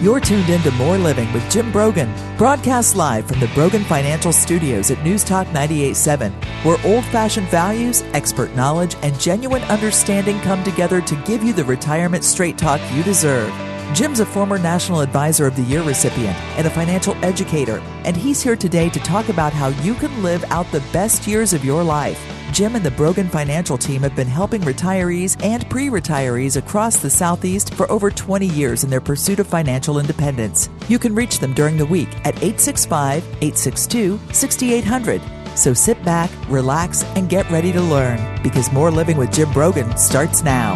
You're tuned in to More Living with Jim Brogan, broadcast live from the Brogan Financial Studios at News Talk 987, where old fashioned values, expert knowledge, and genuine understanding come together to give you the retirement straight talk you deserve. Jim's a former National Advisor of the Year recipient and a financial educator, and he's here today to talk about how you can live out the best years of your life. Jim and the Brogan Financial team have been helping retirees and pre retirees across the Southeast for over 20 years in their pursuit of financial independence. You can reach them during the week at 865 862 6800. So sit back, relax, and get ready to learn because More Living with Jim Brogan starts now.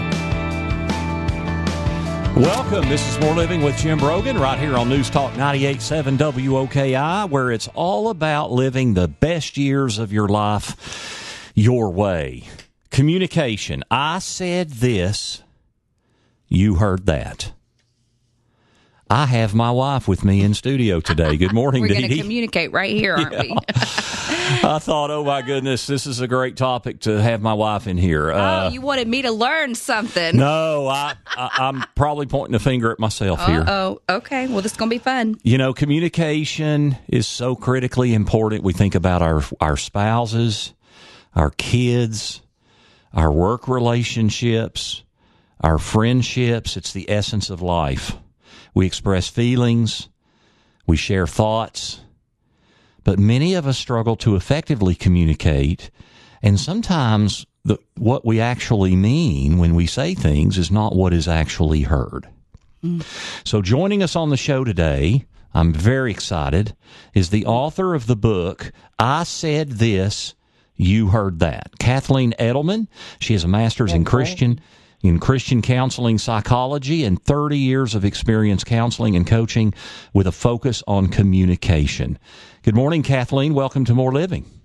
Welcome. This is More Living with Jim Brogan right here on News Talk 98.7 WOKI, where it's all about living the best years of your life your way. Communication. I said this. You heard that. I have my wife with me in studio today. Good morning, We're going to communicate right here, aren't yeah. we? I thought, oh my goodness, this is a great topic to have my wife in here. Oh, uh, you wanted me to learn something? No, I, I am probably pointing a finger at myself Uh-oh. here. Oh, okay. Well, this is going to be fun. You know, communication is so critically important. We think about our our spouses our kids, our work relationships, our friendships. It's the essence of life. We express feelings, we share thoughts, but many of us struggle to effectively communicate, and sometimes the, what we actually mean when we say things is not what is actually heard. Mm. So, joining us on the show today, I'm very excited, is the author of the book, I Said This you heard that. Kathleen Edelman, she has a master's in Christian in Christian counseling psychology and 30 years of experience counseling and coaching with a focus on communication. Good morning, Kathleen. Welcome to More Living.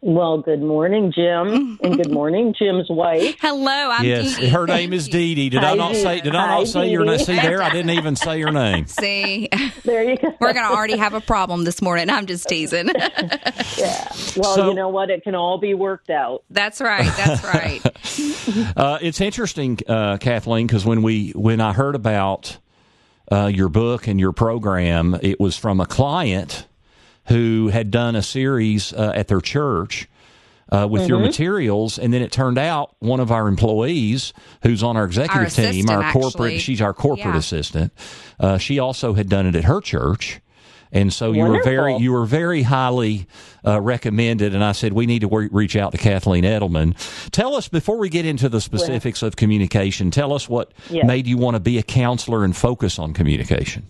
Well, good morning, Jim, and good morning, Jim's wife. Hello, I'm yes, Dee Dee. her name is Dee Dee. Did Hi, I not say? Did I not Hi, say your name? See there, I didn't even say your name. See, there you go. We're going to already have a problem this morning. I'm just teasing. yeah. Well, so, you know what? It can all be worked out. That's right. That's right. uh, it's interesting, uh, Kathleen, because when we when I heard about uh, your book and your program, it was from a client who had done a series uh, at their church uh, with mm-hmm. your materials, and then it turned out one of our employees, who's on our executive our team, our actually. corporate, she's our corporate yeah. assistant. Uh, she also had done it at her church. And so you were very you were very highly uh, recommended, and I said we need to re- reach out to Kathleen Edelman. Tell us before we get into the specifics of communication. Tell us what yes. made you want to be a counselor and focus on communication.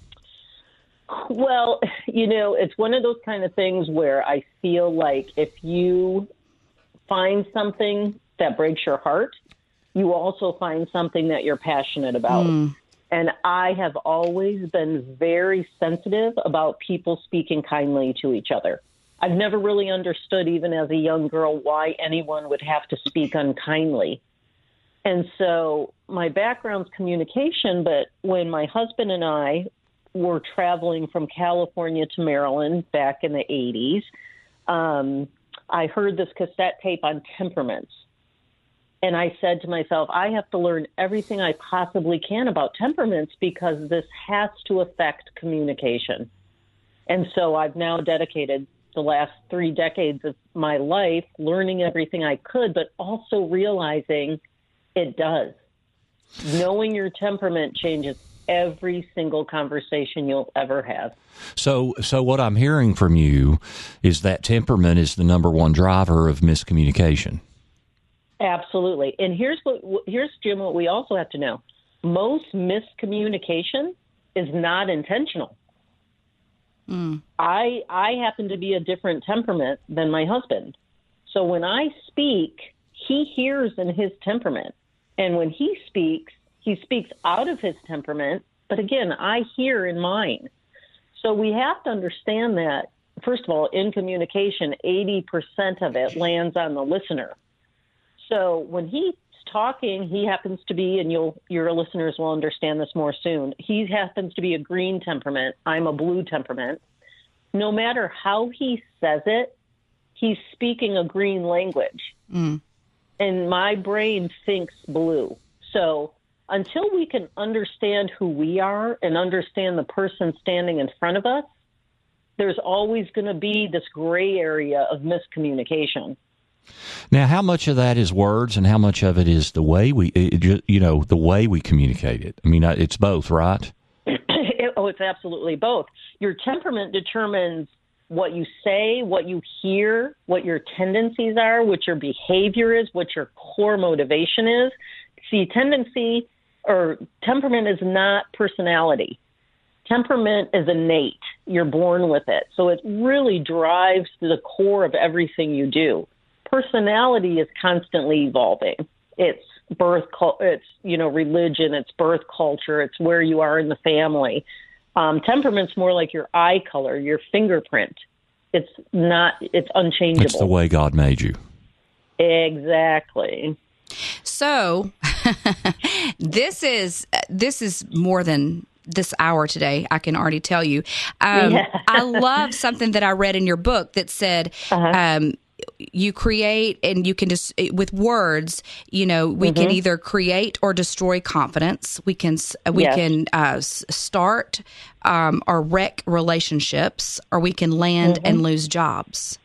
Well, you know, it's one of those kind of things where I feel like if you find something that breaks your heart, you also find something that you're passionate about. Mm. And I have always been very sensitive about people speaking kindly to each other. I've never really understood, even as a young girl, why anyone would have to speak unkindly. And so my background's communication, but when my husband and I were traveling from California to Maryland back in the 80s, um, I heard this cassette tape on temperaments. And I said to myself, I have to learn everything I possibly can about temperaments because this has to affect communication. And so I've now dedicated the last three decades of my life learning everything I could, but also realizing it does. Knowing your temperament changes every single conversation you'll ever have. So, so what I'm hearing from you is that temperament is the number one driver of miscommunication. Absolutely, and here's what here's Jim. What we also have to know: most miscommunication is not intentional. Mm. I I happen to be a different temperament than my husband, so when I speak, he hears in his temperament, and when he speaks, he speaks out of his temperament, but again, I hear in mine. So we have to understand that, first of all, in communication, 80% of it lands on the listener. So when he's talking, he happens to be, and you'll, your listeners will understand this more soon, he happens to be a green temperament. I'm a blue temperament. No matter how he says it, he's speaking a green language. Mm. And my brain thinks blue. So until we can understand who we are and understand the person standing in front of us, there's always going to be this gray area of miscommunication. Now, how much of that is words, and how much of it is the way we, it, you know, the way we communicate it? I mean, uh, it's both, right? oh, it's absolutely both. Your temperament determines what you say, what you hear, what your tendencies are, what your behavior is, what your core motivation is. See, tendency or temperament is not personality. Temperament is innate. You're born with it. So it really drives the core of everything you do. Personality is constantly evolving. It's birth, it's, you know, religion, it's birth culture, it's where you are in the family. Um, temperament's more like your eye color, your fingerprint. It's not, it's unchangeable. It's the way God made you. Exactly. So, this is this is more than this hour today. I can already tell you. Um, yeah. I love something that I read in your book that said. Uh-huh. Um, you create and you can just with words you know we mm-hmm. can either create or destroy confidence we can we yes. can uh, start um, or wreck relationships or we can land mm-hmm. and lose jobs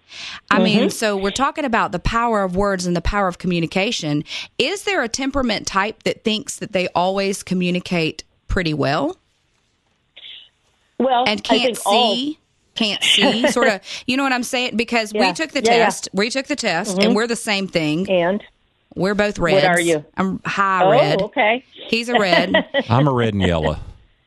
I mm-hmm. mean, so we're talking about the power of words and the power of communication. Is there a temperament type that thinks that they always communicate pretty well? Well, and can't see. All- can't see sort of you know what i'm saying because yeah. we took the yeah, test yeah. we took the test mm-hmm. and we're the same thing and we're both reds what are you i'm high oh, red okay he's a red i'm a red and yellow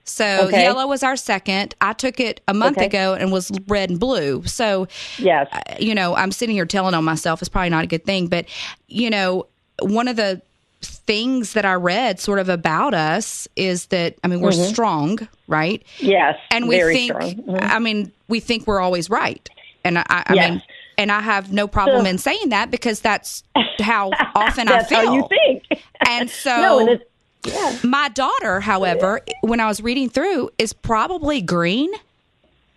so okay. yellow was our second. I took it a month okay. ago and was red and blue. So yes, uh, you know, I'm sitting here telling on myself. It's probably not a good thing, but you know, one of the things that I read sort of about us is that I mean we're mm-hmm. strong, right? Yes, and we think. Mm-hmm. I mean, we think we're always right, and I, I yes. mean, and I have no problem so, in saying that because that's how often I feel. How you think, and so. No, and yeah. My daughter, however, when I was reading through, is probably green.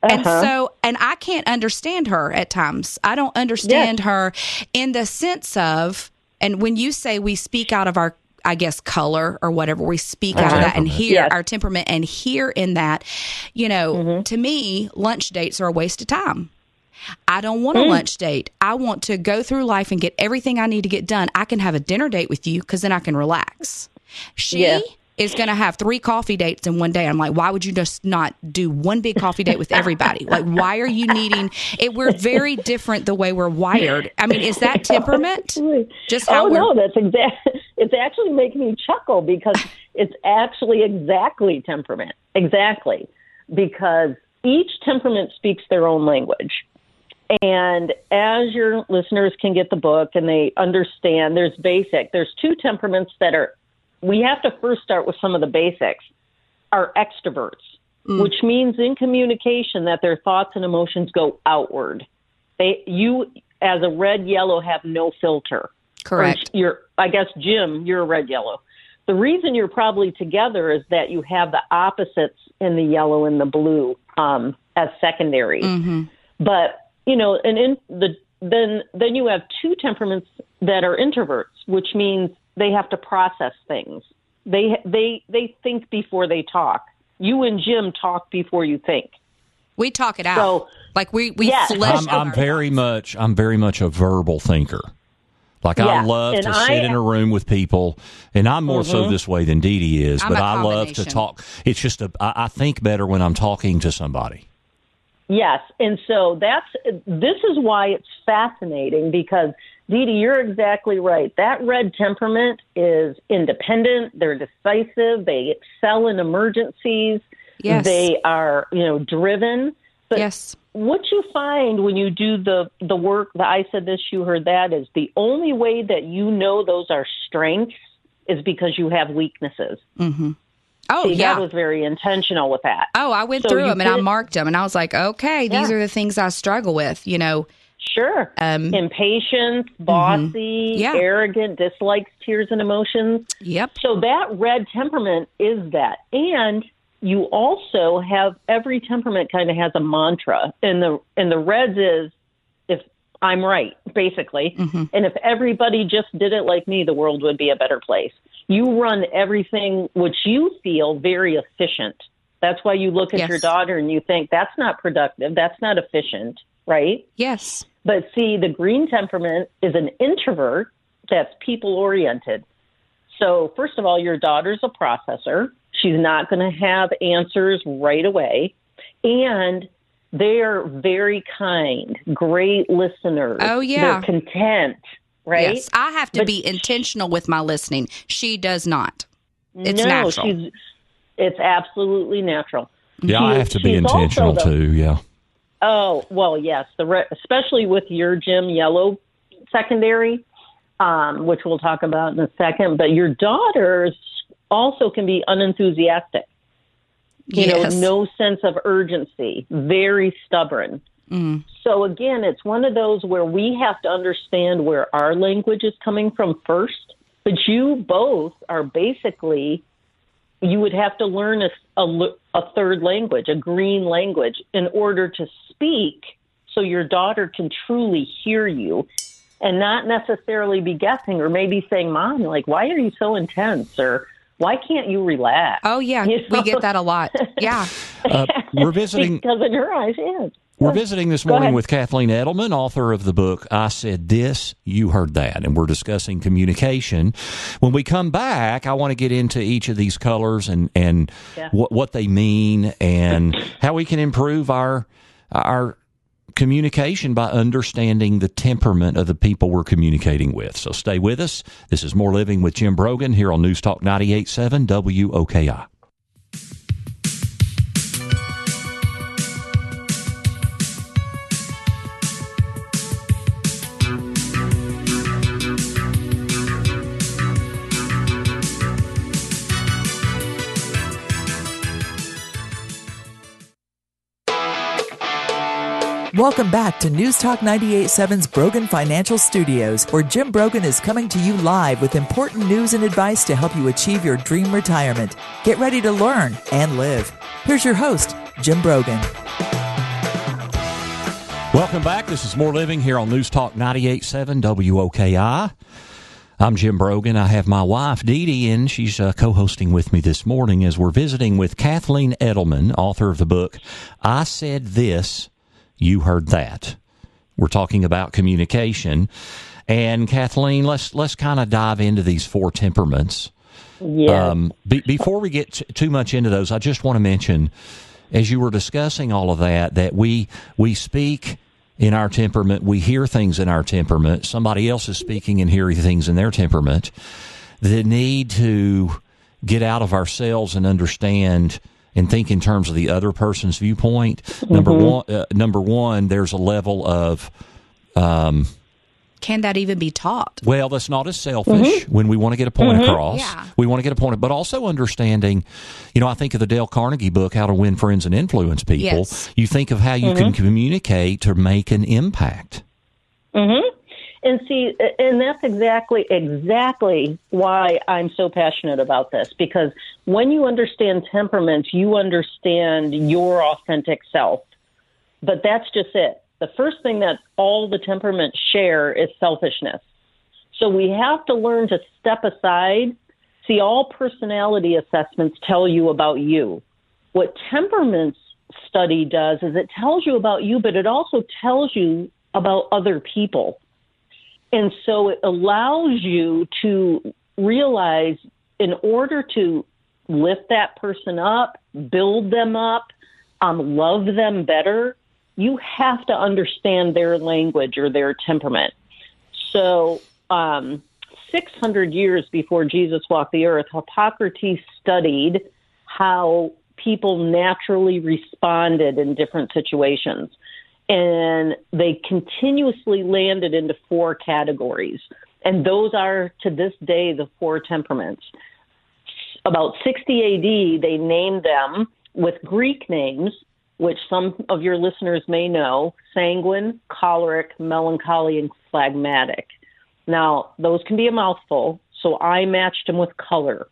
Uh-huh. And so, and I can't understand her at times. I don't understand her in the sense of, and when you say we speak out of our, I guess, color or whatever, we speak uh-huh. out of that and hear yes. our temperament and hear in that, you know, mm-hmm. to me, lunch dates are a waste of time. I don't want a mm. lunch date. I want to go through life and get everything I need to get done. I can have a dinner date with you because then I can relax. She yeah. is going to have three coffee dates in one day. I'm like, why would you just not do one big coffee date with everybody? like, why are you needing it? We're very different the way we're wired. I mean, is that temperament? Just how? Oh no, that's exactly. It's actually making me chuckle because it's actually exactly temperament. Exactly, because each temperament speaks their own language. And as your listeners can get the book and they understand, there's basic, there's two temperaments that are we have to first start with some of the basics. Are extroverts, mm. which means in communication that their thoughts and emotions go outward. They, you, as a red yellow, have no filter. Correct. You're, I guess, Jim, you're a red yellow. The reason you're probably together is that you have the opposites in the yellow and the blue um, as secondary. Mm-hmm. But you know, and in the then then you have two temperaments that are introverts, which means they have to process things. They they they think before they talk. You and Jim talk before you think. We talk it out. So, like we we yes. flesh. I'm, I'm very much I'm very much a verbal thinker. Like I love and to I, sit in a room with people, and I'm more mm-hmm. so this way than Dee Dee is. I'm but I love to talk. It's just a I, I think better when I'm talking to somebody. Yes, and so that's this is why it's fascinating because Dee Dee, you're exactly right. That red temperament is independent. They're decisive. They excel in emergencies. Yes. They are, you know, driven. But yes. what you find when you do the the work, the I said this, you heard that, is the only way that you know those are strengths is because you have weaknesses. Mm-hmm. Oh, See, yeah. That was very intentional with that. Oh, I went so through them and I marked them and I was like, okay, yeah. these are the things I struggle with. You know, Sure. Um, Impatience, mm-hmm. bossy, mm-hmm. yeah. arrogant, dislikes tears and emotions. Yep. So that red temperament is that. And you also have every temperament kind of has a mantra. And the and the reds is if I'm right, basically. Mm-hmm. And if everybody just did it like me, the world would be a better place. You run everything which you feel very efficient. That's why you look at Yes. your daughter and you think that's not productive, that's not efficient, right? Yes. But see, the green temperament is an introvert that's people oriented. So, first of all, your daughter's a processor. She's not going to have answers right away. And they're very kind, great listeners. Oh, yeah. They're content, right? Yes. I have to But be intentional with my listening. She does not. It's no, natural. She's, it's absolutely natural. Yeah, I have to be she's also intentional too. Yeah. Oh well, yes. The re- especially with your Jim Yellow secondary, um, which we'll talk about in a second. But your daughters also can be unenthusiastic. You yes. know, no sense of urgency, very stubborn. Mm. So again, it's one of those where we have to understand where our language is coming from first. But you both are basically, you would have to learn a, a, a third language, a green language, in order to speak so your daughter can truly hear you and not necessarily be guessing or maybe saying, Mom, like, why are you so intense? Or why can't you relax? Oh, yeah. You We get that a lot. Yeah. Uh, we're visiting. because in her eyes, yes. We're visiting this morning with Kathleen Edelman, author of the book I Said This, You Heard That, and we're discussing communication. When we come back, I want to get into each of these colors and and Yeah. what what they mean and how we can improve our our communication by understanding the temperament of the people we're communicating with. So stay with us. This is More Living with Jim Brogan here on News Talk 98.7 WOKI. Welcome back to News Talk 98.7's Brogan Financial Studios, where Jim Brogan is coming to you live with important news and advice to help you achieve your dream retirement. Get ready to learn and live. Here's your host, Jim Brogan. Welcome back. This is More Living here on News Talk 98.7 WOKI. I'm Jim Brogan. I have my wife, Dee Dee, in. She's uh, co hosting with me this morning as we're visiting with Kathleen Edelman, author of the book, I Said This, You Heard That. We're talking about communication. And Kathleen, let's let's kind of dive into these four temperaments. Yeah. Um, be, before we get t- too much into those, I just want to mention, as you were discussing all of that, that we we speak in our temperament, we hear things in our temperament. Somebody else is speaking and hearing things in their temperament. The need to get out of ourselves and understand and think in terms of the other person's viewpoint. Number mm-hmm. one, uh, number one, there's a level of um, Can that even be taught? well, that's not as selfish mm-hmm. when we want to get a point mm-hmm. across. Yeah. We want to get a point, but also understanding, you know, I think of the Dale Carnegie book, How to Win Friends and Influence People. Yes. You think of how you can communicate to make an impact. And see, and that's exactly exactly why I'm so passionate about this because when you understand temperaments, you understand your authentic self. But that's just it. The first thing that all the temperaments share is selfishness. So we have to learn to step aside. See, all personality assessments tell you about you. What temperaments study does is it tells you about you, but it also tells you about other people. And so it allows you to realize in order to lift that person up, build them up, um, love them better, you have to understand their language or their temperament. So, um, 600 years before Jesus walked the earth, Hippocrates studied how people naturally responded in different situations and they continuously landed into four categories. And those are, to this day, the four temperaments. About 60 AD, they named them with Greek names, which some of your listeners may know sanguine, choleric, melancholy, and phlegmatic. Now, those can be a mouthful, so I matched them with color.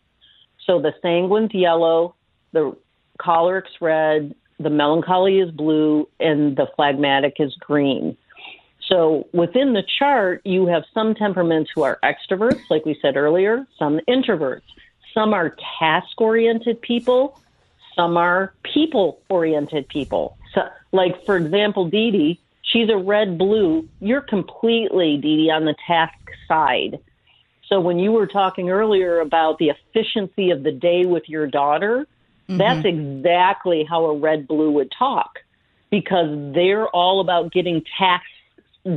So the sanguine's yellow, the choleric's red, the melancholy is blue, and the phlegmatic is green. So within the chart, you have some temperaments who are extroverts, like we said earlier, some introverts. Some are task oriented people, some are people oriented people. So, like, for example, Dee Dee, she's a red blue. You're completely, Dee Dee, on the task side. So when you were talking earlier about the efficiency of the day with your daughter, mm-hmm. that's exactly how a red blue would talk because they're all about getting tasks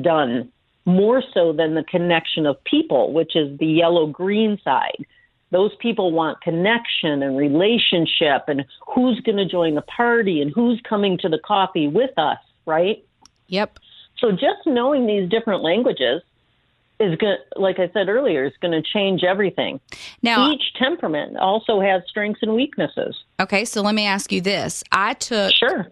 done more so than the connection of people, which is the yellow green side. Those people want connection and relationship and who's going to join the party and who's coming to the coffee with us, right? Yep. So just knowing these different languages is going like I said earlier, is going to change everything. Now, each temperament also has strengths and weaknesses. Okay, so let me ask you this. I took Sure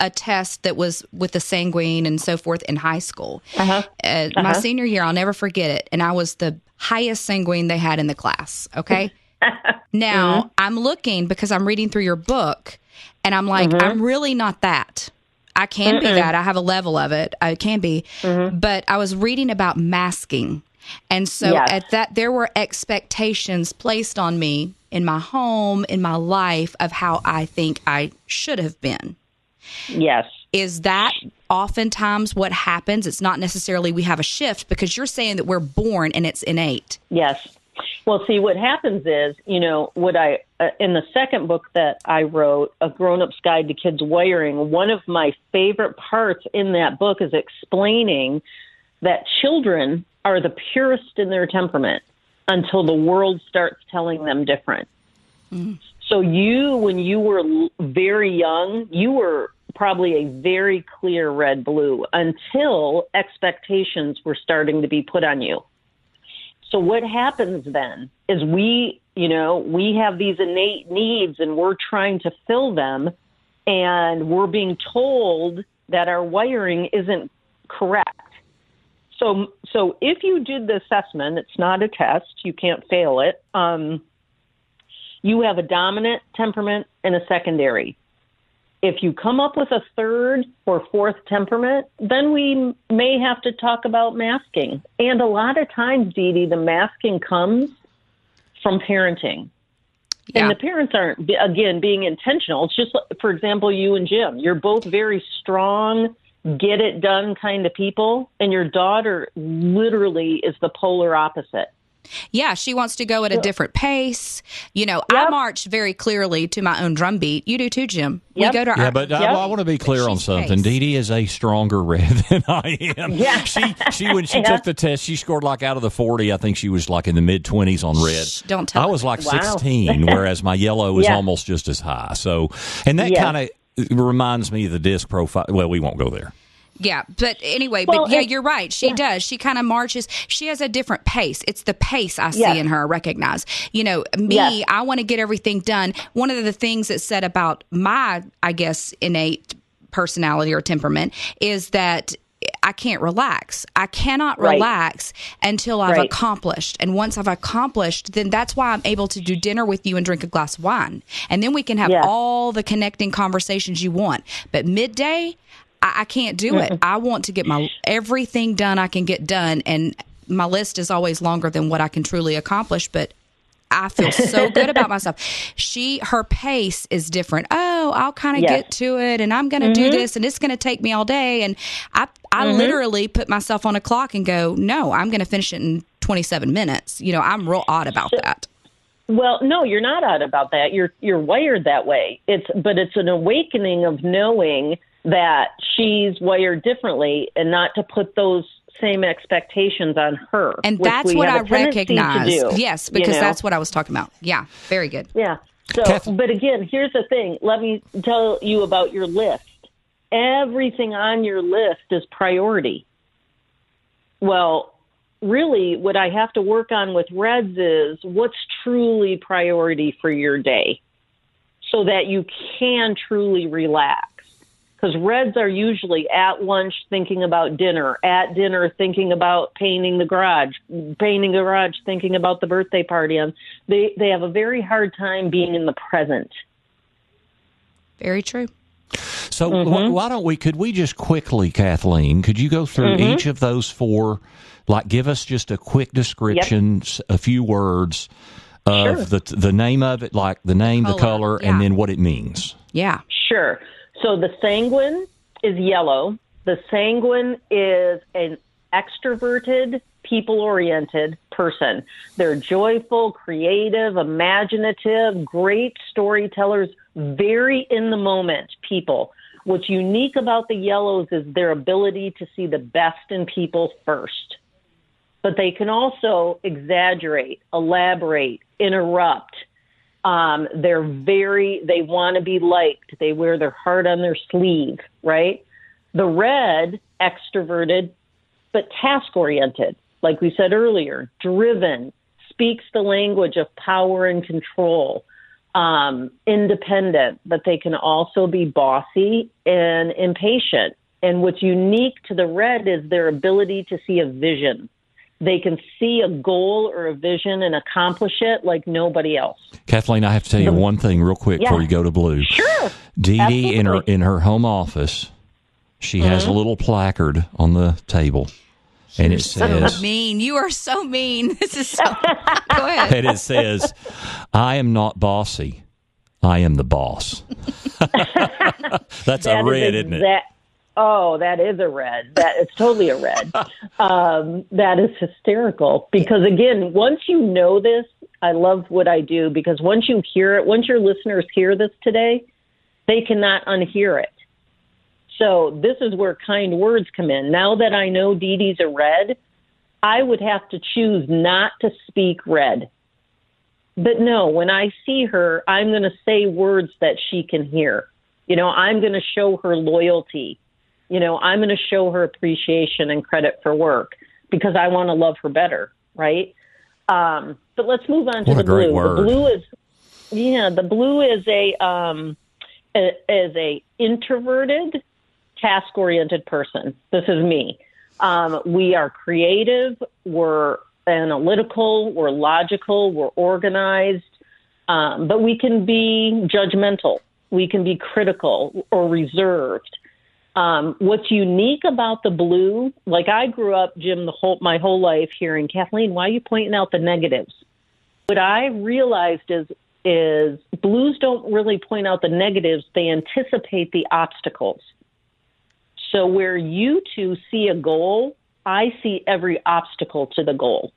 a test that was with the sanguine and so forth in high school. Uh-huh. Uh, uh-huh. My senior year, I'll never forget it. And I was the highest sanguine they had in the class. Okay. now mm-hmm. I'm looking because I'm reading through your book and I'm like, mm-hmm. I'm really not that. I can Mm-mm. be that. I have a level of it. I can be. Mm-hmm. But I was reading about masking. And so yes. at that there were expectations placed on me in my home, in my life of how I think I should have been. Yes. Is that oftentimes what happens? It's not necessarily we have a shift because you're saying that we're born and it's innate. Yes. Well, see, what happens is, you know, what I, uh, in the second book that I wrote, A Grown Up's Guide to Kids Wiring, one of my favorite parts in that book is explaining that children are the purest in their temperament until the world starts telling them different. Mm. So you, when you were very young, you were probably a very clear red blue until expectations were starting to be put on you. So what happens then is we, you know, we have these innate needs and we're trying to fill them and we're being told that our wiring isn't correct. So so if you did the assessment, it's not a test, you can't fail it. Um, you have a dominant temperament and a secondary. If you come up with a third or fourth temperament, then we may have to talk about masking. And a lot of times, Dee Dee, the masking comes from parenting. Yeah. And the parents aren't, again, being intentional. It's just, for example, you and Jim, you're both very strong, get it done kind of people. And your daughter literally is the polar opposite. Yeah, she wants to go at a different pace. You know, yep. I march very clearly to my own drum beat. You do too, Jim. Yep. We go to yeah, our, but yep. I, I, want to be clear on something. Dee Dee is a stronger red than I am. Yeah. she she when she yeah. took the test, she scored like out of the forty. I think she was like in the mid twenties on red. Shh, don't tell. I was like wow. sixteen, whereas my yellow is yeah. almost just as high. So, and that kind of reminds me of the DISC profile. Well, we won't go there. Yeah, but anyway, well, but yeah, you're right. She yeah. does. She kind of marches. She has a different pace. It's the pace I see in her. I Recognize, you know, me. I want to get everything done. One of the things that's said about my, I guess, innate personality or temperament is that I can't relax. I cannot right. relax until I've right. accomplished. And once I've accomplished, then that's why I'm able to do dinner with you and drink a glass of wine. And then we can have all the connecting conversations you want. But midday, I, I can't do it. I want to get my everything done I can get done, and my list is always longer than what I can truly accomplish. But I feel so good about myself. She, her pace is different. Oh, I'll kind of yes. get to it and I'm going to mm-hmm. do this and it's going to take me all day. And I, I mm-hmm. literally put myself on a clock and go, no, I'm going to finish it in 27 minutes. You know, I'm real odd about that. Well, no, you're not odd about that. You're, you're wired that way. It's, but it's an awakening of knowing that she's wired differently and not to put those same expectations on her. And that's what I recognize. Do, yes, because you know? that's what I was talking about. Yeah, very good. Yeah. So, but again, here's the thing. Let me tell you about your list. Everything on your list is priority. Well, really, what I have to work on with Reds is what's truly priority for your day so that you can truly relax because reds are usually at lunch thinking about dinner, at dinner thinking about painting the garage, painting the garage thinking about the birthday party. And they they have a very hard time being in the present. Very true. So mm-hmm. wh- why don't we? Could we just quickly, Kathleen? Could you go through mm-hmm. each of those four? Like, give us just a quick description, yep. a few words of sure. the the name of it, like the name, color, the color, yeah. and then what it means. Yeah, sure. So the sanguine is yellow. The sanguine is an extroverted, people oriented person. They're joyful, creative, imaginative, great storytellers, very in the moment people. What's unique about the yellows is their ability to see the best in people first. But they can also exaggerate, elaborate, interrupt. Um, they're very, they want to be liked. They wear their heart on their sleeve, right? The red, extroverted, but task oriented, like we said earlier, driven, speaks the language of power and control, um, independent, but they can also be bossy and impatient. And what's unique to the red is their ability to see a vision. They can see a goal or a vision and accomplish it like nobody else. Kathleen, I have to tell you one thing real quick yeah. before you go to blue. Sure. Dee Dee in her in her home office she mm-hmm. has a mm-hmm. little placard on the table. And it says, so mean. You are so mean. This is so. Go ahead. And it says, I am not bossy. I am the boss. That's that a red, is not it? Oh, that is a red. That is totally a red. um, that is hysterical because again, once you know this, I love what I do because once you hear it, once your listeners hear this today, they cannot unhear it. So this is where kind words come in. Now that I know Dee Dee's a red, I would have to choose not to speak red. But no, when I see her, I'm going to say words that she can hear. You know, I'm going to show her loyalty. You know, I'm going to show her appreciation and credit for work because I want to love her better, right? Um, but let's move on to what the blue. Word. The blue is, yeah, the blue is a um, is a introverted task oriented person. This is me. Um, we are creative, we're analytical, we're logical, we're organized, um, but we can be judgmental, we can be critical or reserved. Um, what's unique about the blue, like I grew up, Jim, the whole my whole life hearing Kathleen, why are you pointing out the negatives? What I realized is is blues don't really point out the negatives; they anticipate the obstacles. So where you two see a goal, I see every obstacle to the goal.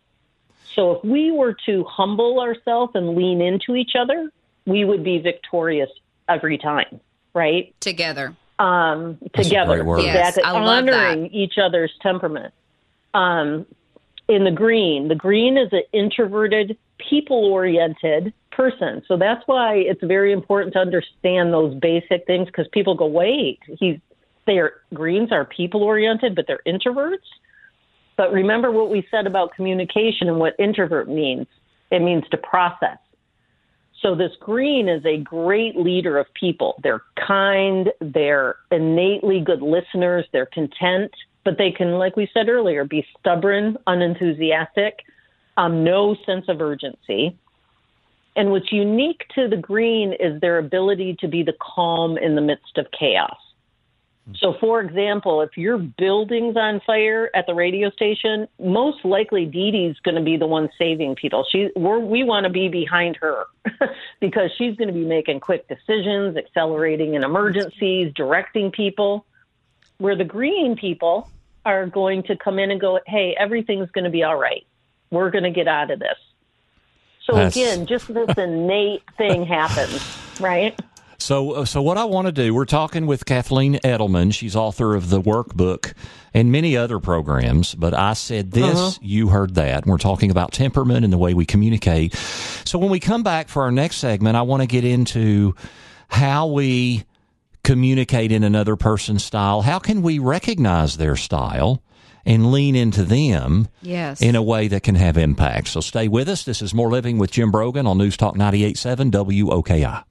So if we were to humble ourselves and lean into each other, we would be victorious every time, right? Together. Um, together. Yes, exactly. Honoring each other's temperament. Um, in the green, the green is an introverted, people oriented person. So that's why it's very important to understand those basic things because people go, wait, he's they're greens are people oriented, but they're introverts. But remember what we said about communication and what introvert means. It means to process. So this green is a great leader of people. They're kind, they're innately good listeners, they're content, but they can, like we said earlier, be stubborn, unenthusiastic, um, no sense of urgency. And what's unique to the green is their ability to be the calm in the midst of chaos. Hmm. So, for example, if your building's on fire at the radio station, most likely Dee Dee's going to be the one saving people. She, we're, we want to be behind her because she's going to be making quick decisions, accelerating in emergencies, directing people. Where the green people are going to come in and go, hey, everything's going to be all right. We're going to get out of this. So, That's... again, just this innate thing happens, right? So, uh, so what I want to do, we're talking with Kathleen Edelman. She's author of the workbook and many other programs. But I said this, uh-huh. you heard that. And we're talking about temperament and the way we communicate. So when we come back for our next segment, I want to get into how we communicate in another person's style. How can we recognize their style? and lean into them yes. in a way that can have impact. So stay with us. This is More Living with Jim Brogan on News Talk 98.7 WOKI.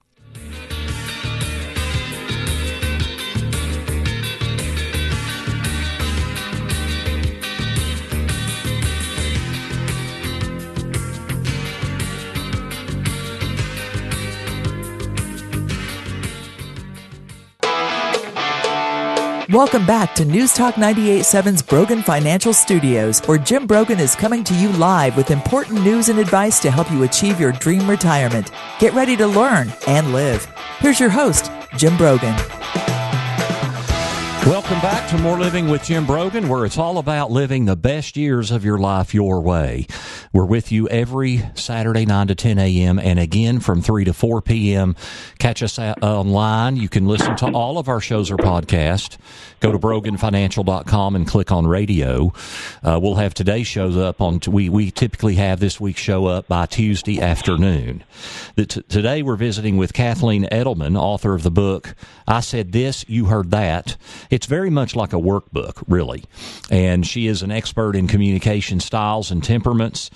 Welcome back to News Talk 987's Brogan Financial Studios, where Jim Brogan is coming to you live with important news and advice to help you achieve your dream retirement. Get ready to learn and live. Here's your host, Jim Brogan. Welcome back to More Living with Jim Brogan, where it's all about living the best years of your life your way. We're with you every Saturday, 9 to 10 a.m., and again from 3 to 4 p.m. Catch us online. You can listen to all of our shows or podcasts. Go to broganfinancial.com and click on radio. Uh, we'll have today's shows up on, t- we, we typically have this week's show up by Tuesday afternoon. T- today we're visiting with Kathleen Edelman, author of the book, I Said This, You Heard That. It's very much like a workbook, really. And she is an expert in communication styles and temperaments.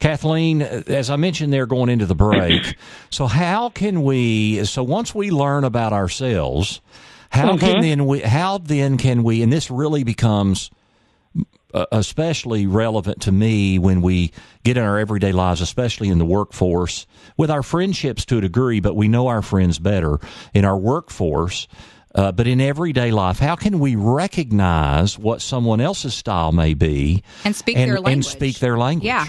Kathleen, as I mentioned there going into the break, so how can we, so once we learn about ourselves, how mm-hmm. can then we, how then can we, and this really becomes uh, especially relevant to me when we get in our everyday lives, especially in the workforce, with our friendships to a degree, but we know our friends better in our workforce. Uh, but in everyday life, how can we recognize what someone else's style may be and speak and, their language? And speak their language. Yeah.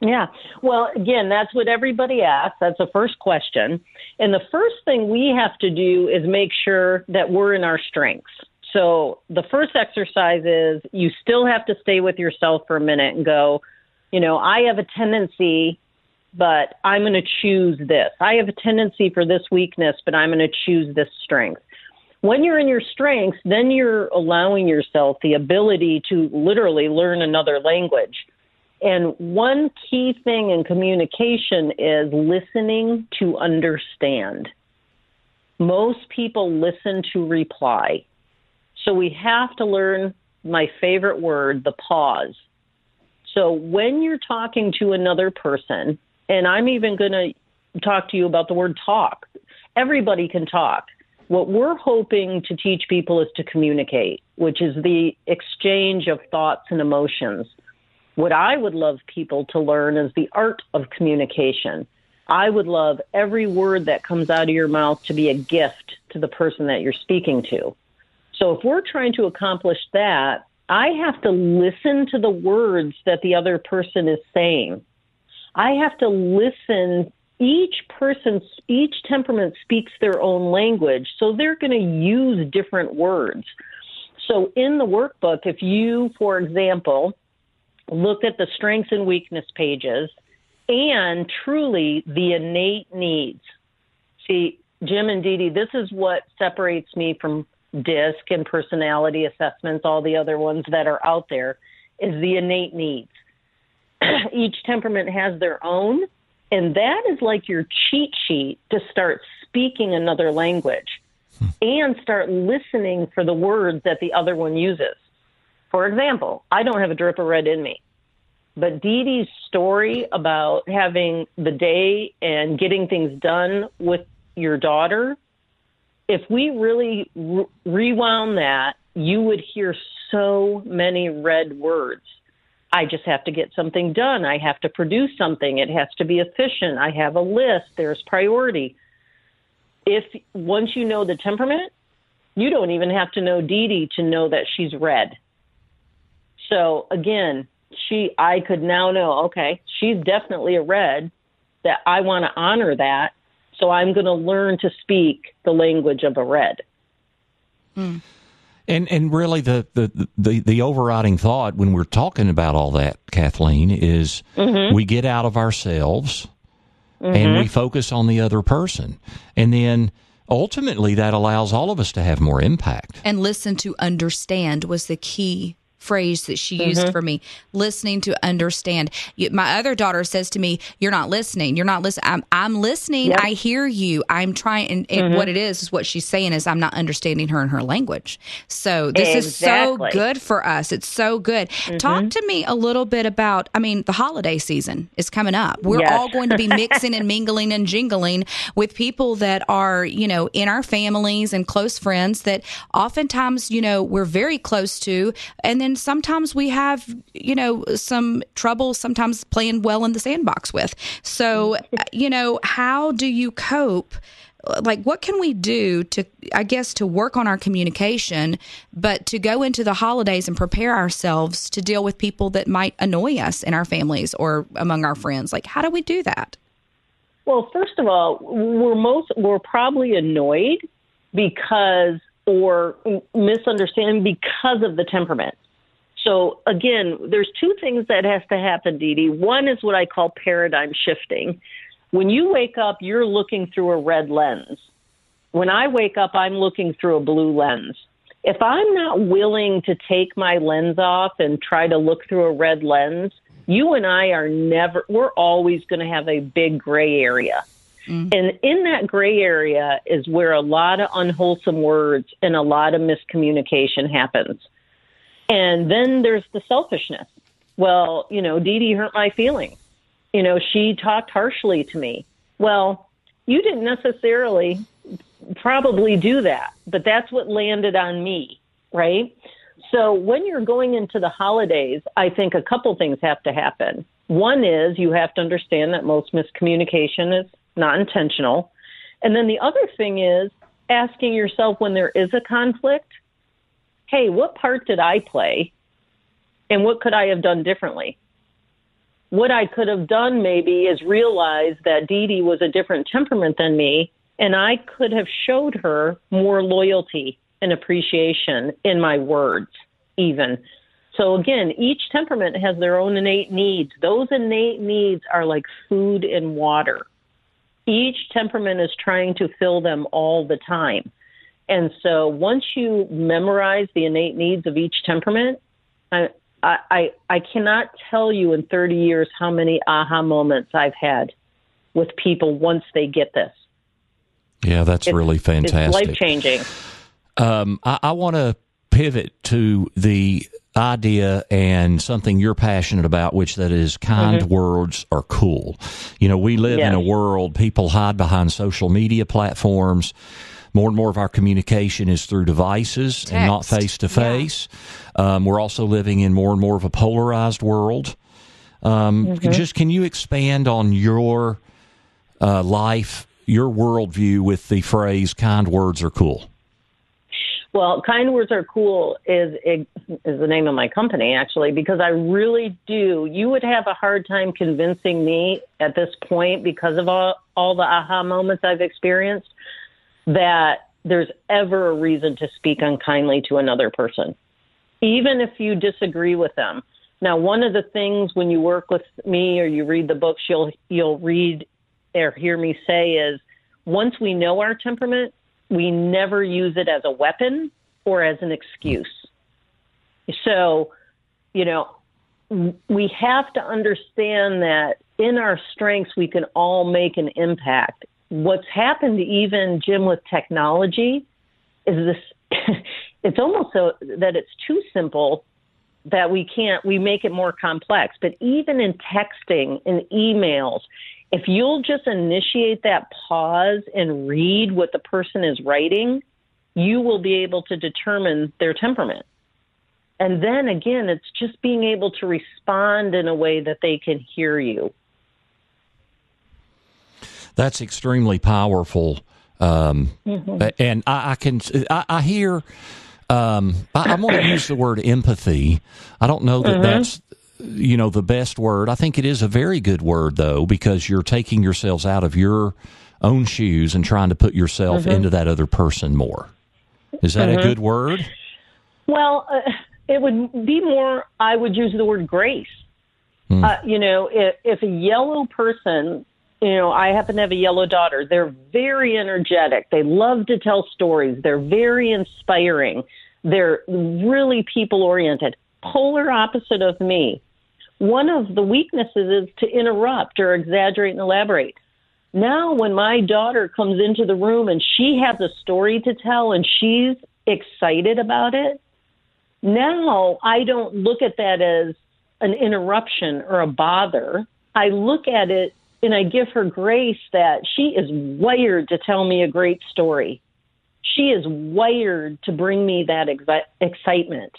Yeah. Well, again, that's what everybody asks. That's the first question. And the first thing we have to do is make sure that we're in our strengths. So the first exercise is you still have to stay with yourself for a minute and go, you know, I have a tendency, but I'm going to choose this. I have a tendency for this weakness, but I'm going to choose this strength. When you're in your strengths, then you're allowing yourself the ability to literally learn another language. And one key thing in communication is listening to understand. Most people listen to reply. So we have to learn my favorite word, the pause. So when you're talking to another person, and I'm even going to talk to you about the word talk, everybody can talk. What we're hoping to teach people is to communicate, which is the exchange of thoughts and emotions. What I would love people to learn is the art of communication. I would love every word that comes out of your mouth to be a gift to the person that you're speaking to. So if we're trying to accomplish that, I have to listen to the words that the other person is saying. I have to listen. Each person, each temperament speaks their own language, so they're going to use different words. So in the workbook, if you, for example, look at the strengths and weakness pages and truly the innate needs. See, Jim and Dee Dee, this is what separates me from DISC and personality assessments, all the other ones that are out there, is the innate needs. Each temperament has their own, and that is like your cheat sheet to start speaking another language and start listening for the words that the other one uses. For example, I don't have a drip of red in me. But Dee Dee's story about having the day and getting things done with your daughter, if we really re- rewound that, you would hear so many red words. I just have to get something done. I have to produce something. It has to be efficient. I have a list. There's priority. If once you know the temperament, you don't even have to know Dee Dee to know that she's red. So again, she I could now know, okay, she's definitely a red that I want to honor that. So I'm going to learn to speak the language of a red. Hmm. And and really the, the, the, the, overriding thought when we're talking about all that, Kathleen, is mm-hmm. we get out of ourselves mm-hmm. and we focus on the other person. And then ultimately that allows all of us to have more impact. And listen to understand was the key phrase that she used mm-hmm. for me listening to understand my other daughter says to me you're not listening you're not listening i'm, I'm listening yep. i hear you i'm trying and, mm-hmm. what it is is what she's saying is i'm not understanding her in her language so this exactly. is so good for us it's so good mm-hmm. talk to me a little bit about i mean the holiday season is coming up we're yes. all going to be mixing and mingling and jingling with people that are you know in our families and close friends that oftentimes you know we're very close to and then and sometimes we have you know some trouble sometimes playing well in the sandbox with. So uh, you know how do you cope? Like what can we do to i guess to work on our communication but to go into the holidays and prepare ourselves to deal with people that might annoy us in our families or among our friends? Like how do we do that? Well first of all we're most we're probably annoyed because or misunderstand because of the temperament so again there's two things that has to happen Dee Dee. one is what i call paradigm shifting when you wake up, you're looking through a red lens. When I wake up, I'm looking through a blue lens. If I'm not willing to take my lens off and try to look through a red lens, you and I are never, we're always going to have a big gray area. Mm. And in that gray area is where a lot of unwholesome words and a lot of miscommunication happens. And then there's the selfishness. Well, you know, Dee Dee hurt my feelings you know, she talked harshly to me. Well, you didn't necessarily probably do that, but that's what landed on me, right? So when you're going into the holidays, I think a couple things have to happen. One is you have to understand that most miscommunication is not intentional. And then the other thing is asking yourself when there is a conflict, hey, what part did I play? And what could I have done differently? what I could have done maybe is realize that Dee Dee was a different temperament than me, and I could have showed her more loyalty and appreciation in my words, even. So again, each temperament has their own innate needs. Those innate needs are like food and water. Each temperament is trying to fill them all the time. And so once you memorize the innate needs of each temperament, I, I, I, cannot tell you in 30 years how many aha moments I've had with people once they get this. Yeah, that's it's, really fantastic. life changing. Um, I, I want to pivot to the idea and something you're passionate about, which that is kind mm-hmm. words are cool. You know, we live yes. in a world people hide behind social media platforms more and more of our communication is through devices Text. and not face to face. We're also living in more and more of a polarized world. Um, mm-hmm. Just can you expand on your uh, life, your worldview with the phrase "kind words are cool"? Well, kind words are cool is is the name of my company actually because I really do. You would have a hard time convincing me at this point because of all all the aha moments I've experienced that there's ever a reason to speak unkindly to another person, even if you disagree with them. Now, one of the things when you work with me or you read the books, you'll you'll read or hear me say is once we know our temperament, we never use it as a weapon or as an excuse. So, you know, we have to understand that in our strengths, we can all make an impact what's happened even Jim with technology is this it's almost so that it's too simple that we can't we make it more complex. But even in texting and emails if you'll just initiate that pause and read what the person is writing you will be able to determine their temperament. And then again it's just being able to respond in a way that they can hear you that's extremely powerful. Um, mm-hmm. And I, I can, I, I hear, um, I, am going to use the word empathy. I don't know that mm-hmm. that's, you know, the best word. I think it is a very good word, though, because you're taking yourselves out of your own shoes and trying to put yourself mm-hmm. into that other person more. Is that a mm-hmm. good word? Well, uh, it would be more, I would use the word grace. Mm. Uh, you know, if, if a yellow person you know, I happen to have a yellow daughter. They're very energetic. They love to tell stories. They're very inspiring. They're really people oriented. Polar opposite of me. One of the weaknesses is to interrupt or exaggerate and elaborate. Now, when my daughter comes into the room and she has a story to tell and she's excited about it, now I don't look at that as an interruption or a bother. I look at it and I give her grace that she is wired to tell me a great story. She is wired to bring me that ex- excitement.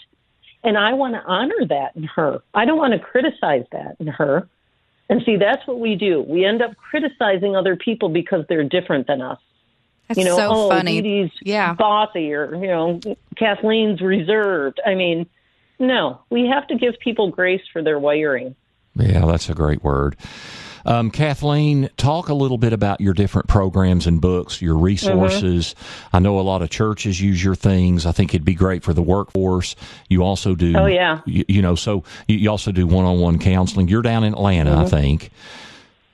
And I want to honor that in her. I don't want to criticize that in her. And see, that's what we do. We end up criticizing other people because they're different than us. That's you know, so oh, funny. Dee Dee's Yeah. bossy or, you know, Kathleen's reserved. I mean, no, we have to give people grace for their wiring. Yeah, that's a great word. Um, Kathleen, talk a little bit about your different programs and books, your resources. Mm-hmm. I know a lot of churches use your things. I think it'd be great for the workforce. You also do, Oh, yeah. you, you know, so you, also do one-on-one counseling. You're down in Atlanta, I think.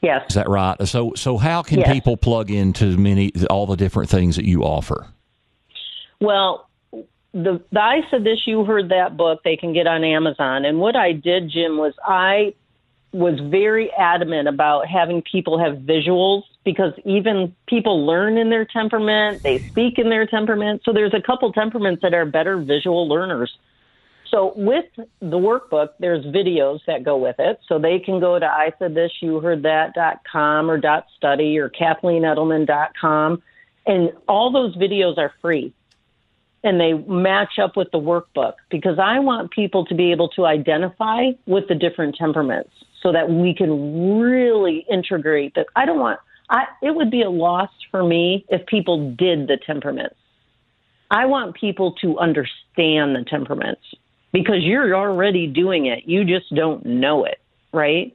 Yes. Is that right? So, so how can Yes. people plug into many all the different things that you offer? Well, the, the I said this, you heard that book, they can get on Amazon. And what I did, Jim, was I was very adamant about having people have visuals because even people learn in their temperament, they speak in their temperament. So there's a couple temperaments that are better visual learners. So with the workbook, there's videos that go with it. So they can go to I said this, you heard that dot com or dot study or Kathleen Edelman dot com. And all those videos are free and they match up with the workbook because I want people to be able to identify with the different temperaments so that we can really integrate that. I don't want, I, it would be a loss for me if people did the temperaments. I want people to understand the temperaments because you're already doing it. You just don't know it, right?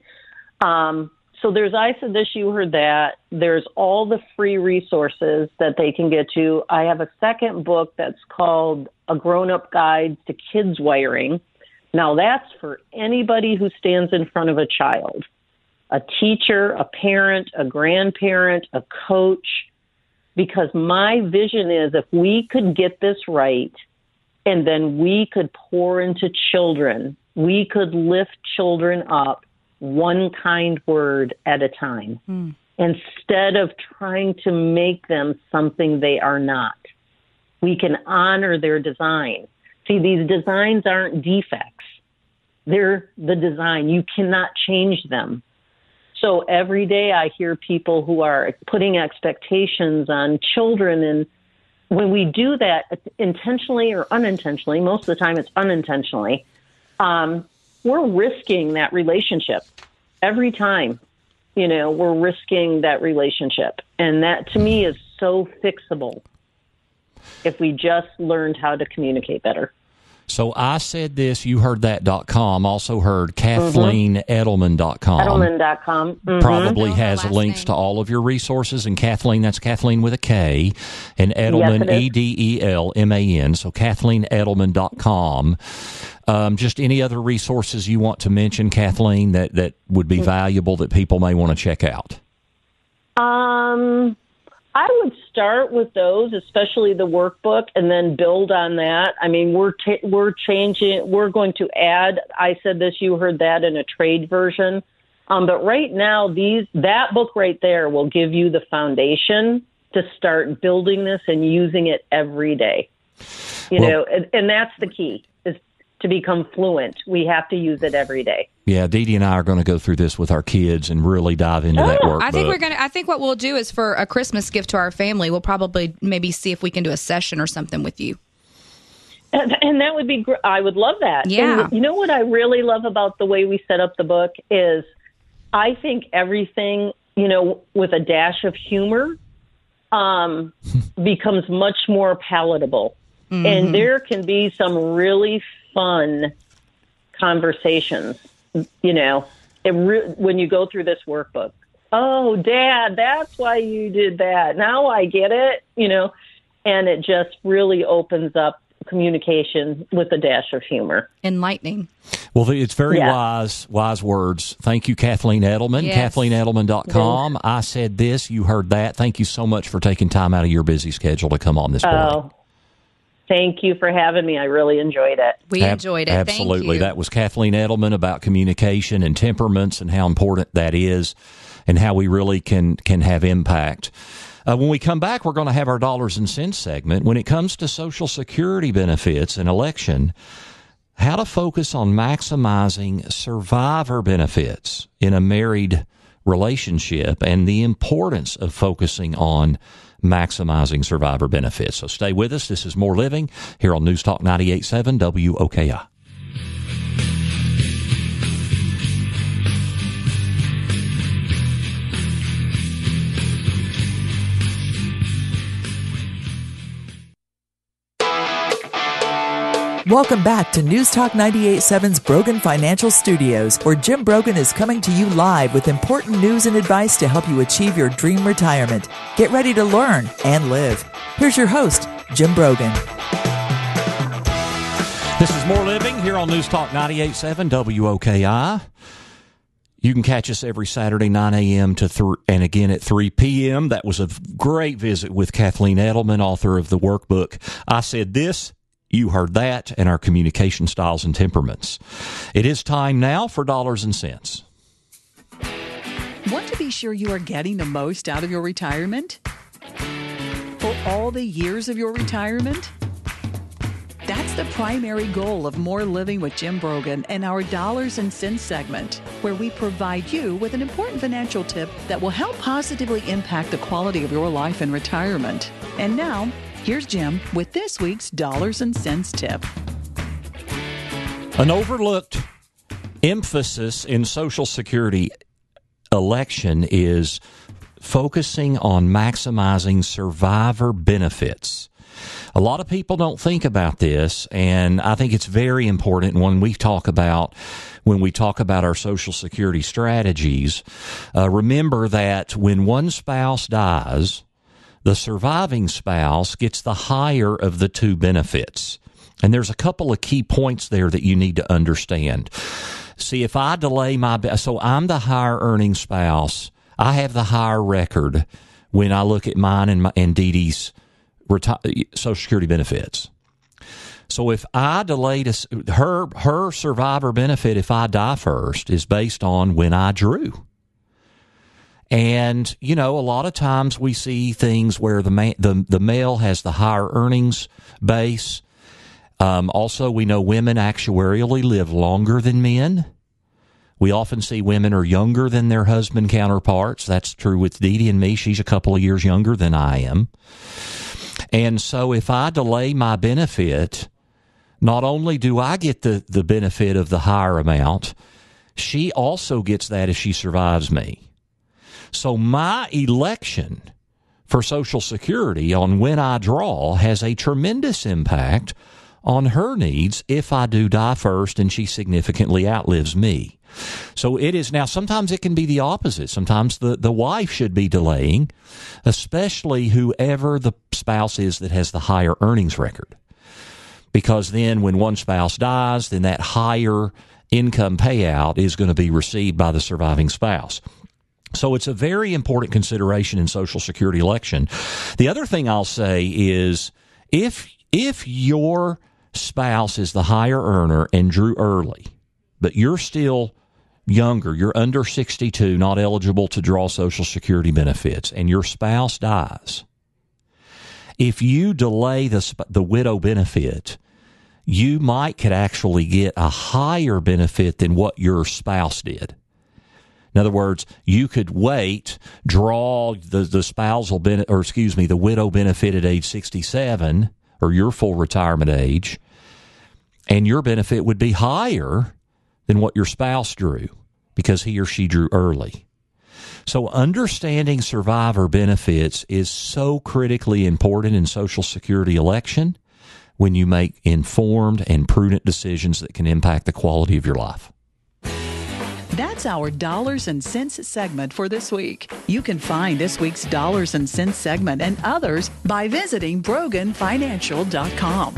Um, so there's I said this, you heard that. There's all the free resources that they can get to. I have a second book that's called A Grown Up Guide to Kids Wiring. Now that's for anybody who stands in front of a child, a teacher, a parent, a grandparent, a coach, because my vision is if we could get this right and then we could pour into children, we could lift children up one kind word at a time hmm. instead of trying to make them something they are not. We can honor their design. See, these designs aren't defects. They're the design. You cannot change them. So every day I hear people who are putting expectations on children and when we do that intentionally or unintentionally, most of the time it's unintentionally, um, we're risking that relationship every time. You know, we're risking that relationship. And that to me is so fixable if we just learned how to communicate better. So I said this, you heard that.com, also heard KathleenEdelman.com. Edelman.com. Mhm. Probably Spell her has links name. to all of your resources. And Kathleen, that's Kathleen with a K. And Edelman, it is. E D E L M A N. So KathleenEdelman.com. Um, just any other resources you want to mention, Kathleen, that, that would be valuable that people may want to check out? Um, I would start with those, especially the workbook, and then build on that. I mean, we're ta we're changing. We're going to add. I said this. You heard that in a trade version. Um, but right now, these that book right there will give you the foundation to start building this and using it every day. You Well- know, and, and that's the key to become fluent. We have to use it every day. Yeah, Dee Dee and I are going to go through this with our kids and really dive into that workbook. I think we're gonna. I think what we'll do is for a Christmas gift to our family, we'll probably maybe see if we can do a session or something with you. And, and that would be gr- I would love that. Yeah. And you know what I really love about the way we set up the book is I think everything, you know, with a dash of humor um, becomes much more palatable. And there can be some really fun conversations, you know, it re- when you go through this workbook. Oh, dad, that's why you did that. Now I get it, you know, and it just really opens up communication with a dash of humor. Enlightening. Well, it's very Yeah. wise, wise words. Thank you, Kathleen Edelman. Yes. KathleenEdelman.com. I said this, you heard that. Thank you so much for taking time out of your busy schedule to come on this morning. Oh, thank you for having me. I really enjoyed it. We Ab- enjoyed it. Absolutely. Thank you. That was Kathleen Edelman about communication and temperaments and how important that is and how we really can can have impact. Uh, when we come back, we're going to have our dollars and cents segment. When it comes to Social Security benefits and election, how to focus on maximizing survivor benefits in a married relationship and the importance of focusing on maximizing survivor benefits. So stay with us. This is More Living here on News Talk 98.7 WOKI. Welcome back to News Talk 987's Brogan Financial Studios, where Jim Brogan is coming to you live with important news and advice to help you achieve your dream retirement. Get ready to learn and live. Here's your host, Jim Brogan. This is More Living here on News Talk 987 WOKI. You can catch us every Saturday, 9 a.m. to 3, and again at 3 p.m. That was a great visit with Kathleen Edelman, author of the workbook. I said this, you heard that, and our communication styles and temperaments. It is time now for dollars and cents. Want to be sure you are getting the most out of your retirement? For all the years of your retirement? That's the primary goal of More Living with Jim Brogan and our Dollars and Cents segment, where we provide you with an important financial tip that will help positively impact the quality of your life in retirement. And now, here's Jim with this week's Dollars and Cents tip. An overlooked emphasis in Social Security election is focusing on maximizing survivor benefits. A lot of people don't think about this, and I think it's very important when we talk about when we talk about our social security strategies. Uh, remember that when one spouse dies, the surviving spouse gets the higher of the two benefits. And there's a couple of key points there that you need to understand. See, if I delay my, so I'm the higher earning spouse, I have the higher record when I look at mine and, my, and Dee Dee's reti- Social Security benefits. So if I delayed a, her her survivor benefit, if I die first, is based on when I drew. And you know, a lot of times we see things where the the the male has the higher earnings base. Um, also, we know women actuarially live longer than men. We often see women are younger than their husband counterparts. That's true with Dee Dee and me. She's a couple of years younger than I am. And so if I delay my benefit, not only do I get the, the benefit of the higher amount, she also gets that if she survives me. So my election for Social Security on when I draw has a tremendous impact on her needs if I do die first and she significantly outlives me. So it is now, sometimes it can be the opposite. Sometimes the, the wife should be delaying, especially whoever the spouse is that has the higher earnings record. Because then when one spouse dies, then that higher income payout is going to be received by the surviving spouse. So it's a very important consideration in Social Security election. The other thing I'll say is if if your spouse is the higher earner and drew early, but you're still younger, you're under 62, not eligible to draw Social Security benefits, and your spouse dies, if you delay the, the widow benefit, you might could actually get a higher benefit than what your spouse did. In other words, you could wait, draw the, the spousal benefit, or excuse me, the widow benefit at age 67 or your full retirement age, and your benefit would be higher than what your spouse drew because he or she drew early. So understanding survivor benefits is so critically important in Social Security election when you make informed and prudent decisions that can impact the quality of your life. That's our Dollars and Cents segment for this week. You can find this week's Dollars and Cents segment and others by visiting BroganFinancial.com.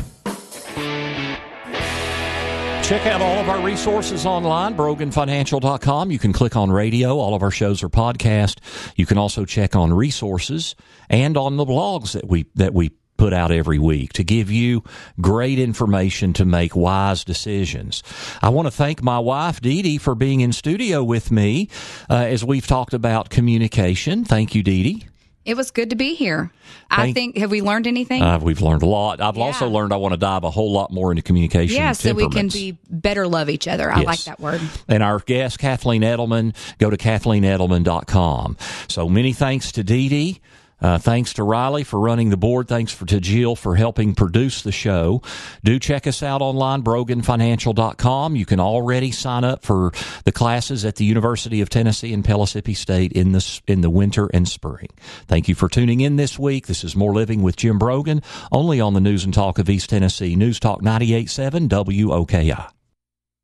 Check out all of our resources online, broganfinancial.com. You can click on radio. All of our shows are podcast. You can also check on resources and on the blogs that we, that we put out every week to give you great information to make wise decisions. I want to thank my wife, Dee Dee, for being in studio with me uh, as we've talked about communication. Thank you, Dee Dee. It was good to be here. Thank, I think, have we learned anything? Uh, we've learned a lot. I've yeah. also learned I want to dive a whole lot more into communication. Yeah, so we can be better love each other. I yes. like that word. And our guest, Kathleen Edelman, go to kathleenedelman.com. So many thanks to Dee Dee. Uh, thanks to Riley for running the board. Thanks for, to Jill for helping produce the show. Do check us out online, broganfinancial.com. You can already sign up for the classes at the University of Tennessee and Pellissippi State in the, in the winter and spring. Thank you for tuning in this week. This is More Living with Jim Brogan, only on the News and Talk of East Tennessee. News Talk 98.7 WOKI.